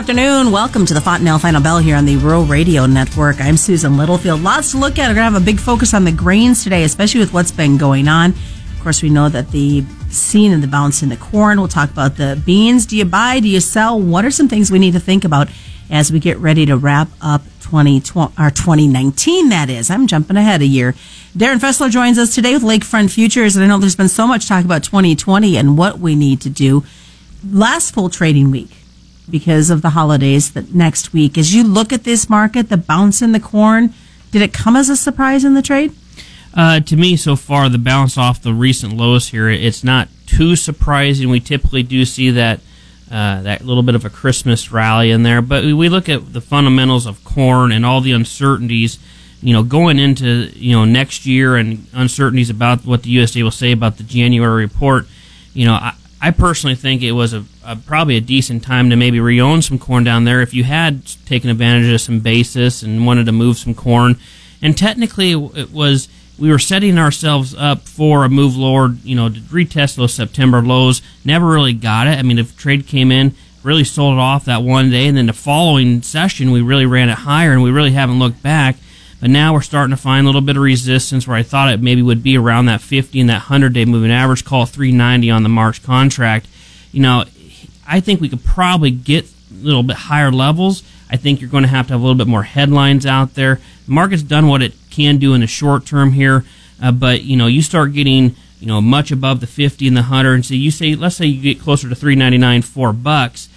afternoon. Welcome to the Fontanelle Final Bell here on the Rural Radio Network. I'm Susan Littlefield. Lots to look at. We're going to have a big focus on the grains today, especially with what's been going on. Of course, we know that the scene and the bounce in the corn. We'll talk about the beans. Do you buy? Do you sell? What are some things we need to think about as we get ready to wrap up 2020, or 2019, that is. I'm jumping ahead a year. Darin Fessler joins us today with Lakefront Futures, and I know there's been so much talk about 2020 and what we need to do. Last full trading week, because of the holidays that next week. As you look at this market, the bounce in the corn, did it come as a surprise in the trade? Uh, to me, so far, the bounce off the recent lows here, it's not too surprising. We typically do see that uh, that little bit of a Christmas rally in there, but we look at the fundamentals of corn and all the uncertainties. You know, going into you know next year and uncertainties about what the USDA will say about the January report. You know, I, I personally think it was a, a, probably a decent time to maybe re-own some corn down there if you had taken advantage of some basis and wanted to move some corn. And technically, it was we were setting ourselves up for a move lower. You know, to retest those September lows. Never really got it. I mean, if trade came in, really sold it off that one day, and then the following session we really ran it higher, and we really haven't looked back. But now we're starting to find a little bit of resistance where I thought it maybe would be around that 50 and that 100 day moving average, call 390 on the March contract. You know, I think we could probably get a little bit higher levels. I think you're going to have to have a little bit more headlines out there. The market's done what it can do in the short term here, uh, but you know, you start getting you know much above the 50 and the 100, and so you say, let's say you get closer to 399, four bucks,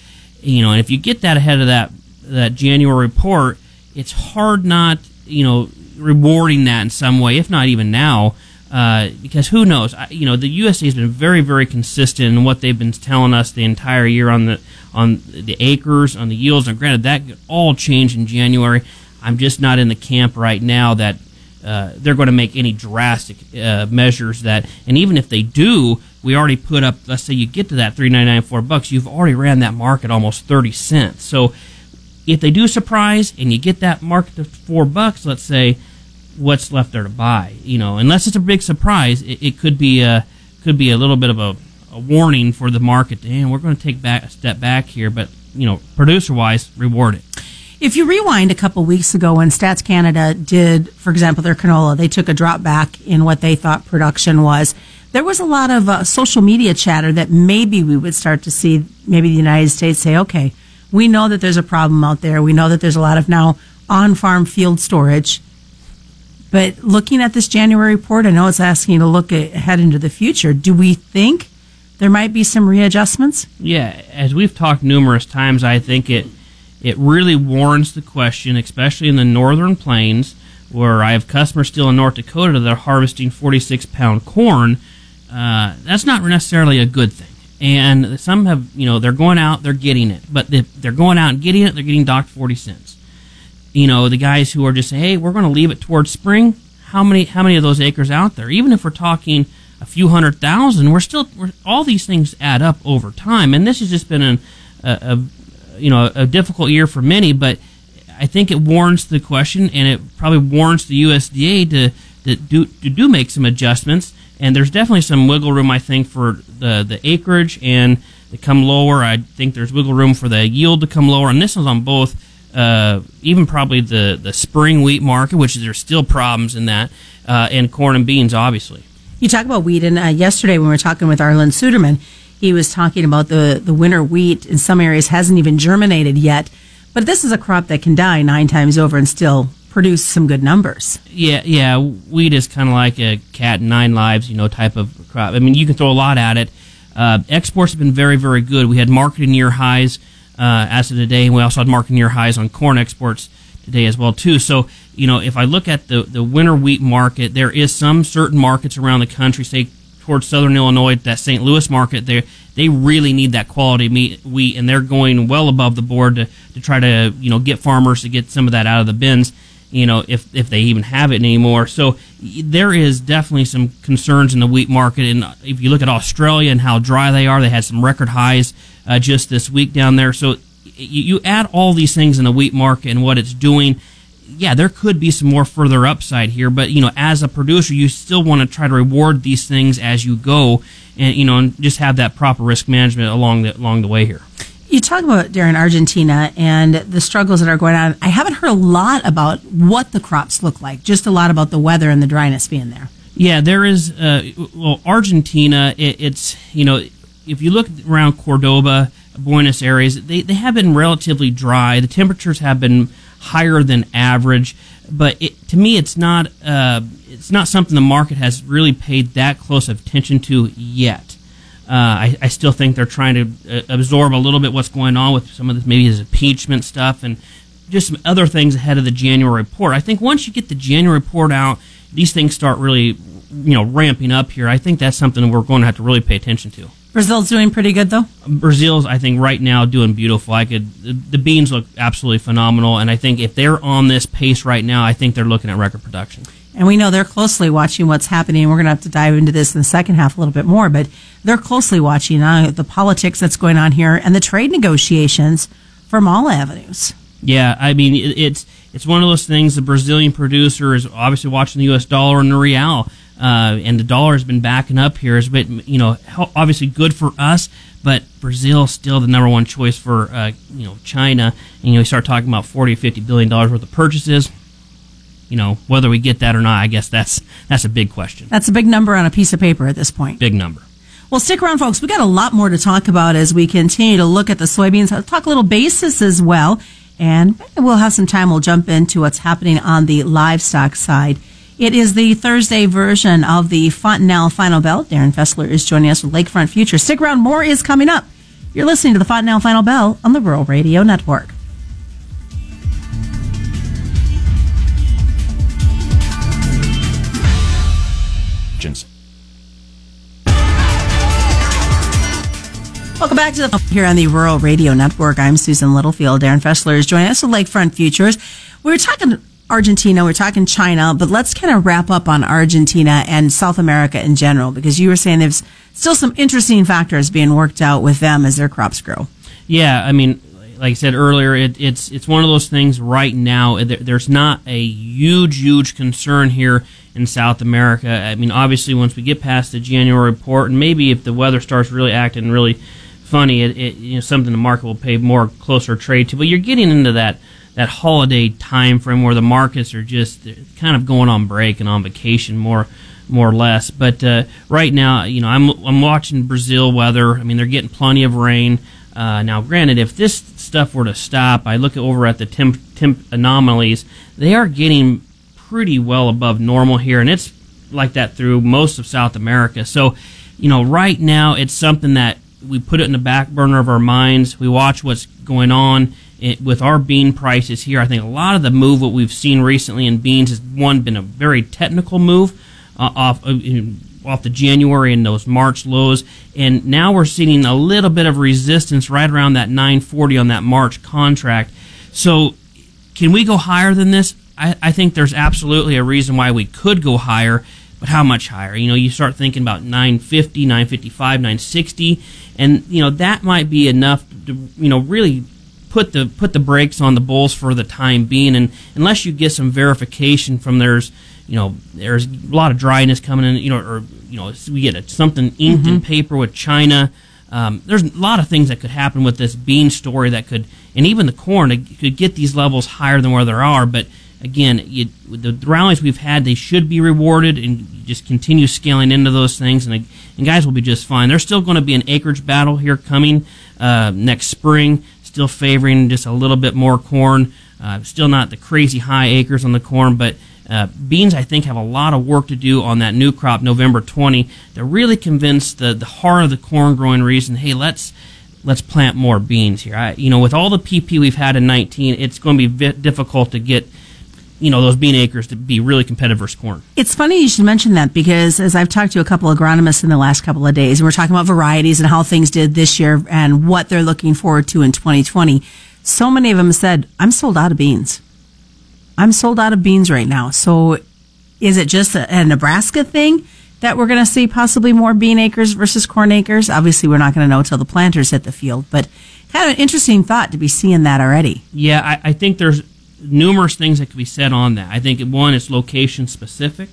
you know, and if you get that ahead of that that January report, it's hard not you know, rewarding that in some way, if not even now. Uh, because who knows? I, you know, the USDA has been very, very consistent in what they've been telling us the entire year on the on the acres, on the yields. And granted, that could all changed in January. I'm just not in the camp right now that uh, they're going to make any drastic uh, measures that. And even if they do, we already put up. Let's say you get to that three ninety nine four bucks, you've already ran that market almost thirty cents. So if they do surprise and you get that market to four bucks, let's say, what's left there to buy? You know, unless it's a big surprise, it, it could be a could be a little bit of a, a warning for the market. And we're going to take back a step back here, but you know, producer wise, reward it. If you rewind a couple weeks ago when Stats Canada did, for example, their canola, they took a drop back in what they thought production was. There was a lot of uh, social media chatter that maybe we would start to see maybe the United States say, okay, we know that there's a problem out there. We know that there's a lot of now on farm field storage. But looking at this January report, I know it's asking you to look ahead into the future. Do we think there might be some readjustments? Yeah, as we've talked numerous times, I think it it really warrants the question, especially in the northern plains, where I have customers still in North Dakota that are harvesting 46 pound corn. Uh, that's not necessarily a good thing and some have you know they're going out they're getting it. But they're going out and getting it they're getting docked 40 cents. You know the guys who are just saying hey we're going to leave it towards spring how many how many of those acres out there? Even if we're talking a few hundred thousand we're still we're, all these things add up over time. And this has just been an, a, a you know a difficult year for many but I think it warrants the question and it probably warrants the USDA to, to do to do make some adjustments and there's definitely some wiggle room, I think, for the the acreage and to come lower. I think there's wiggle room for the yield to come lower, and this is on both. Uh, even probably the, the spring wheat market, which there's still problems in that, uh, and corn and beans, obviously. You talk about wheat, and uh, yesterday when we were talking with Arlan Suderman, he was talking about the, the winter wheat in some areas hasn't even germinated yet. But this is a crop that can die nine times over and still produce some good numbers. Yeah, yeah. Wheat is kind of like a cat nine lives, you know, type of crop. I mean, you can throw a lot at it. Uh, exports have been very, very good. We had market near highs uh, as of today, and we also had market near highs on corn exports today as well too. So, you know, if I look at the the winter wheat market, there is some certain markets around the country, say towards southern Illinois, that St. Louis market, they they really need that quality meat, wheat, and they're going well above the board to, to try to you know get farmers to get some of that out of the bins you know, if if they even have it anymore. So there is definitely some concerns in the wheat market. And if you look at Australia and how dry they are, they had some record highs uh, just this week down there. So you, you add all these things in the wheat market and what it's doing. Yeah, there could be some more further upside here, but you know, as a producer, you still want to try to reward these things as you go, and you know, and just have that proper risk management along the along the way here You talk about Darin Argentina and the struggles that are going on. I haven't heard a lot about what the crops look like. Just a lot about the weather and the dryness being there. Yeah, there is. Uh, well, Argentina. It, it's you know, if you look around Cordoba, Buenos Aires, they they have been relatively dry. The temperatures have been higher than average, but it, to me, it's not. Uh, it's not something the market has really paid that close attention to yet. Uh, I, I, still think they're trying to uh, absorb a little bit what's going on with some of this, maybe his impeachment stuff and just some other things ahead of the January report. I think once you get the January report out, these things start really, you know, ramping up here. I think that's something we're going to have to really pay attention to. Brazil's doing pretty good though. Brazil's, I think, right now doing beautiful. I could the beans look absolutely phenomenal, and I think if they're on this pace right now, I think they're looking at record production. And we know they're closely watching what's happening. We're going to have to dive into this in the second half a little bit more, but they're closely watching uh, the politics that's going on here and the trade negotiations from all avenues. Yeah, I mean it, it's it's one of those things. The Brazilian producer is obviously watching the U.S. dollar and the real, uh, and the dollar has been backing up here. It's been you know obviously good for us, but Brazil still the number one choice for uh, you know China. And you know, we start talking about 40 or 50 billion dollars worth of purchases you know whether we get that or not i guess that's that's a big question that's a big number on a piece of paper at this point big number well stick around folks we got a lot more to talk about as we continue to look at the soybeans I'll talk a little basis as well and we'll have some time we'll jump into what's happening on the livestock side it is the Thursday version of the Fontanelle Final Bell. Darin Fessler is joining us with Lakefront Future. Stick around, more is coming up. You're listening to the Fontanelle Final Bell on the Rural Radio Network. Questions. Welcome back to the here on the Rural Radio Network. I'm Susan Littlefield. Darin Fessler is joining us with Lakefront Futures. We were talking Argentina, we are talking China, but let's kind of wrap up on Argentina and South America in general because you were saying there's still some interesting factors being worked out with them as their crops grow. Yeah, I mean, like I said earlier, it, it's it's one of those things right now. There, there's not a huge, huge concern here in South America. I mean, obviously, once we get past the January report, and maybe if the weather starts really acting really funny, it, it you know something the market will pay more closer trade to. But you're getting into that that holiday time frame where the markets are just kind of going on break and on vacation more more or less. But uh, right now, you know, I'm I'm watching Brazil weather. I mean, they're getting plenty of rain. Uh, now, granted, if this stuff were to stop, I look over at the temp, temp anomalies. They are getting pretty well above normal here, and it's like that through most of South America. So, you know, right now it's something that we put it in the back burner of our minds. We watch what's going on it, with our bean prices here. I think a lot of the move what we've seen recently in beans has one been a very technical move uh, off uh, off the January and those March lows, and now we're seeing a little bit of resistance right around that 940 on that March contract. So, can we go higher than this? I, I think there's absolutely a reason why we could go higher, but how much higher? You know, you start thinking about 950, 955, 960, and you know that might be enough to you know really put the put the brakes on the bulls for the time being. And unless you get some verification from there's you know there's a lot of dryness coming in, you know, or you know we get a, something inked mm-hmm. in paper with China. Um, there's a lot of things that could happen with this bean story that could, and even the corn, it could get these levels higher than where they are. But again, you, the, the, rallies we've had, they should be rewarded, and just continue scaling into those things, and, and guys will be just fine. There's still going to be an acreage battle here coming uh, next spring, still favoring just a little bit more corn. Uh, still not the crazy high acres on the corn, but uh, beans, I think, have a lot of work to do on that new crop, November 20, to really convince the, the heart of the corn growing reason, hey, let's let's plant more beans here. I, you know, with all the PP we've had in 19, it's going to be difficult to get you know those bean acres to be really competitive versus corn. It's funny you should mention that because as I've talked to a couple of agronomists in the last couple of days, and we're talking about varieties and how things did this year and what they're looking forward to in 2020. So many of them said, "I'm sold out of beans. I'm sold out of beans right now." So, is it just a, a Nebraska thing? that we're going to see possibly more bean acres versus corn acres. Obviously, we're not going to know until the planters hit the field, but kind of an interesting thought to be seeing that already. Yeah, I, I think there's numerous things that could be said on that. I think one is location specific.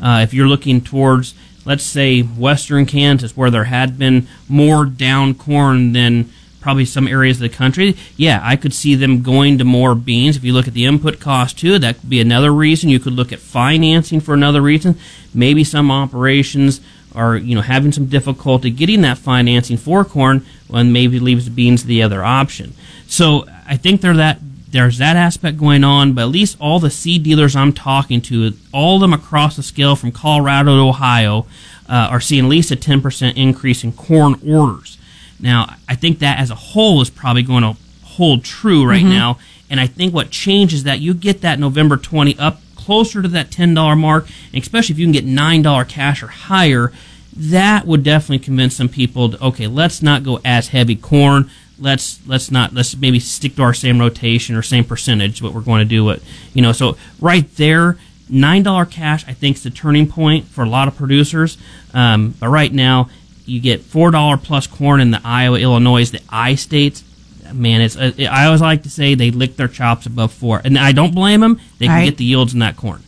Uh, if you're looking towards, let's say, western Kansas, where there had been more down corn than probably some areas of the country, yeah, I could see them going to more beans. If you look at the input cost too, that could be another reason. You could look at financing for another reason. Maybe some operations are you know having some difficulty getting that financing for corn, and maybe leaves beans the other option. So I think they're that there's that aspect going on, but at least all the seed dealers I'm talking to, all of them across the scale from Colorado to Ohio, uh, are seeing at least a 10% increase in corn orders. Now, I think that as a whole is probably going to hold true right Mm-hmm. now. And I think what changes that you get that November 20 up closer to that $10 mark, and especially if you can get $9 cash or higher, that would definitely convince some people to, okay, let's not go as heavy corn. Let's let's not let's maybe stick to our same rotation or same percentage what we're going to do it. You know, so right there, nine dollar cash I think is the turning point for a lot of producers. Um, but right now, you get four dollar plus corn in the Iowa, Illinois, the I states. Man, it's uh, I always like to say they lick their chops above four, and I don't blame them. They can Right. get the yields in that corn.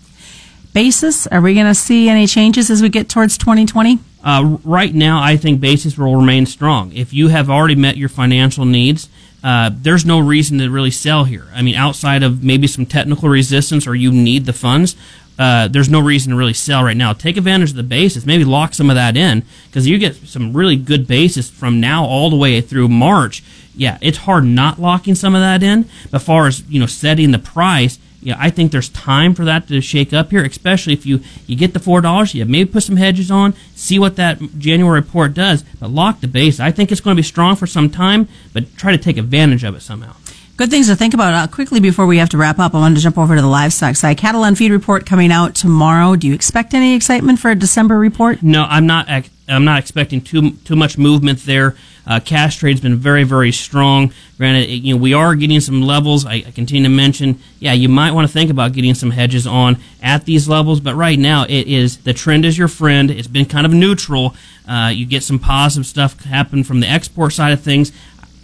Basis, are we going to see any changes as we get towards 2020? Uh, right now, I think basis will remain strong. If you have already met your financial needs, uh, there's no reason to really sell here. I mean, outside of maybe some technical resistance or you need the funds, uh, there's no reason to really sell right now. Take advantage of the basis, maybe lock some of that in because you get some really good basis from now all the way through March. Yeah, it's hard not locking some of that in. But far as you know, setting the price, yeah, I think there's time for that to shake up here, especially if you, you get the four dollars, you maybe put some hedges on, see what that January report does, but lock the base. I think it's going to be strong for some time, but try to take advantage of it somehow. Good things to think about. Uh, quickly before we have to wrap up, I wanted to jump over to the livestock side. Cattle on feed report coming out tomorrow. Do you expect any excitement for a December report? No, I'm not. I'm not expecting too too much movement there. Uh, cash trade's been very very strong. Granted, it- you know we are getting some levels. I, I continue to mention. Yeah, you might want to think about getting some hedges on at these levels. But right now, it is the trend is your friend. It's been kind of neutral. Uh, you get some positive stuff happen from the export side of things.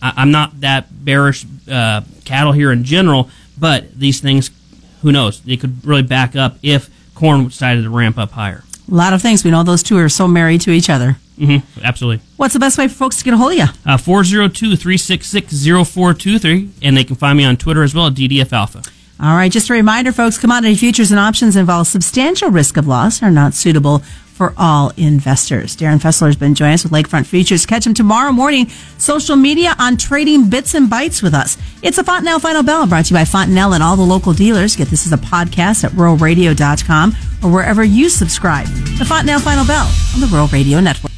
I, I'm not that bearish uh, cattle here in general, but these things, who knows? They could really back up if corn decided to ramp up higher. A lot of things. We know those two are so married to each other. Hmm absolutely. What's the best way for folks to get a hold of you? Uh, 402-366-0423, and they can find me on Twitter as well at DDF Alpha. All right, just a reminder, folks, commodity futures and options involve substantial risk of loss and are not suitable for all investors. Darin Fessler has been joining us with Lakefront Futures. Catch him tomorrow morning, social media on trading bits and bytes with us. It's a Fontanelle Final Bell brought to you by Fontanelle and all the local dealers. Get this as a podcast at ruralradio.com or wherever you subscribe. The Fontanelle Final Bell on the Rural Radio Network.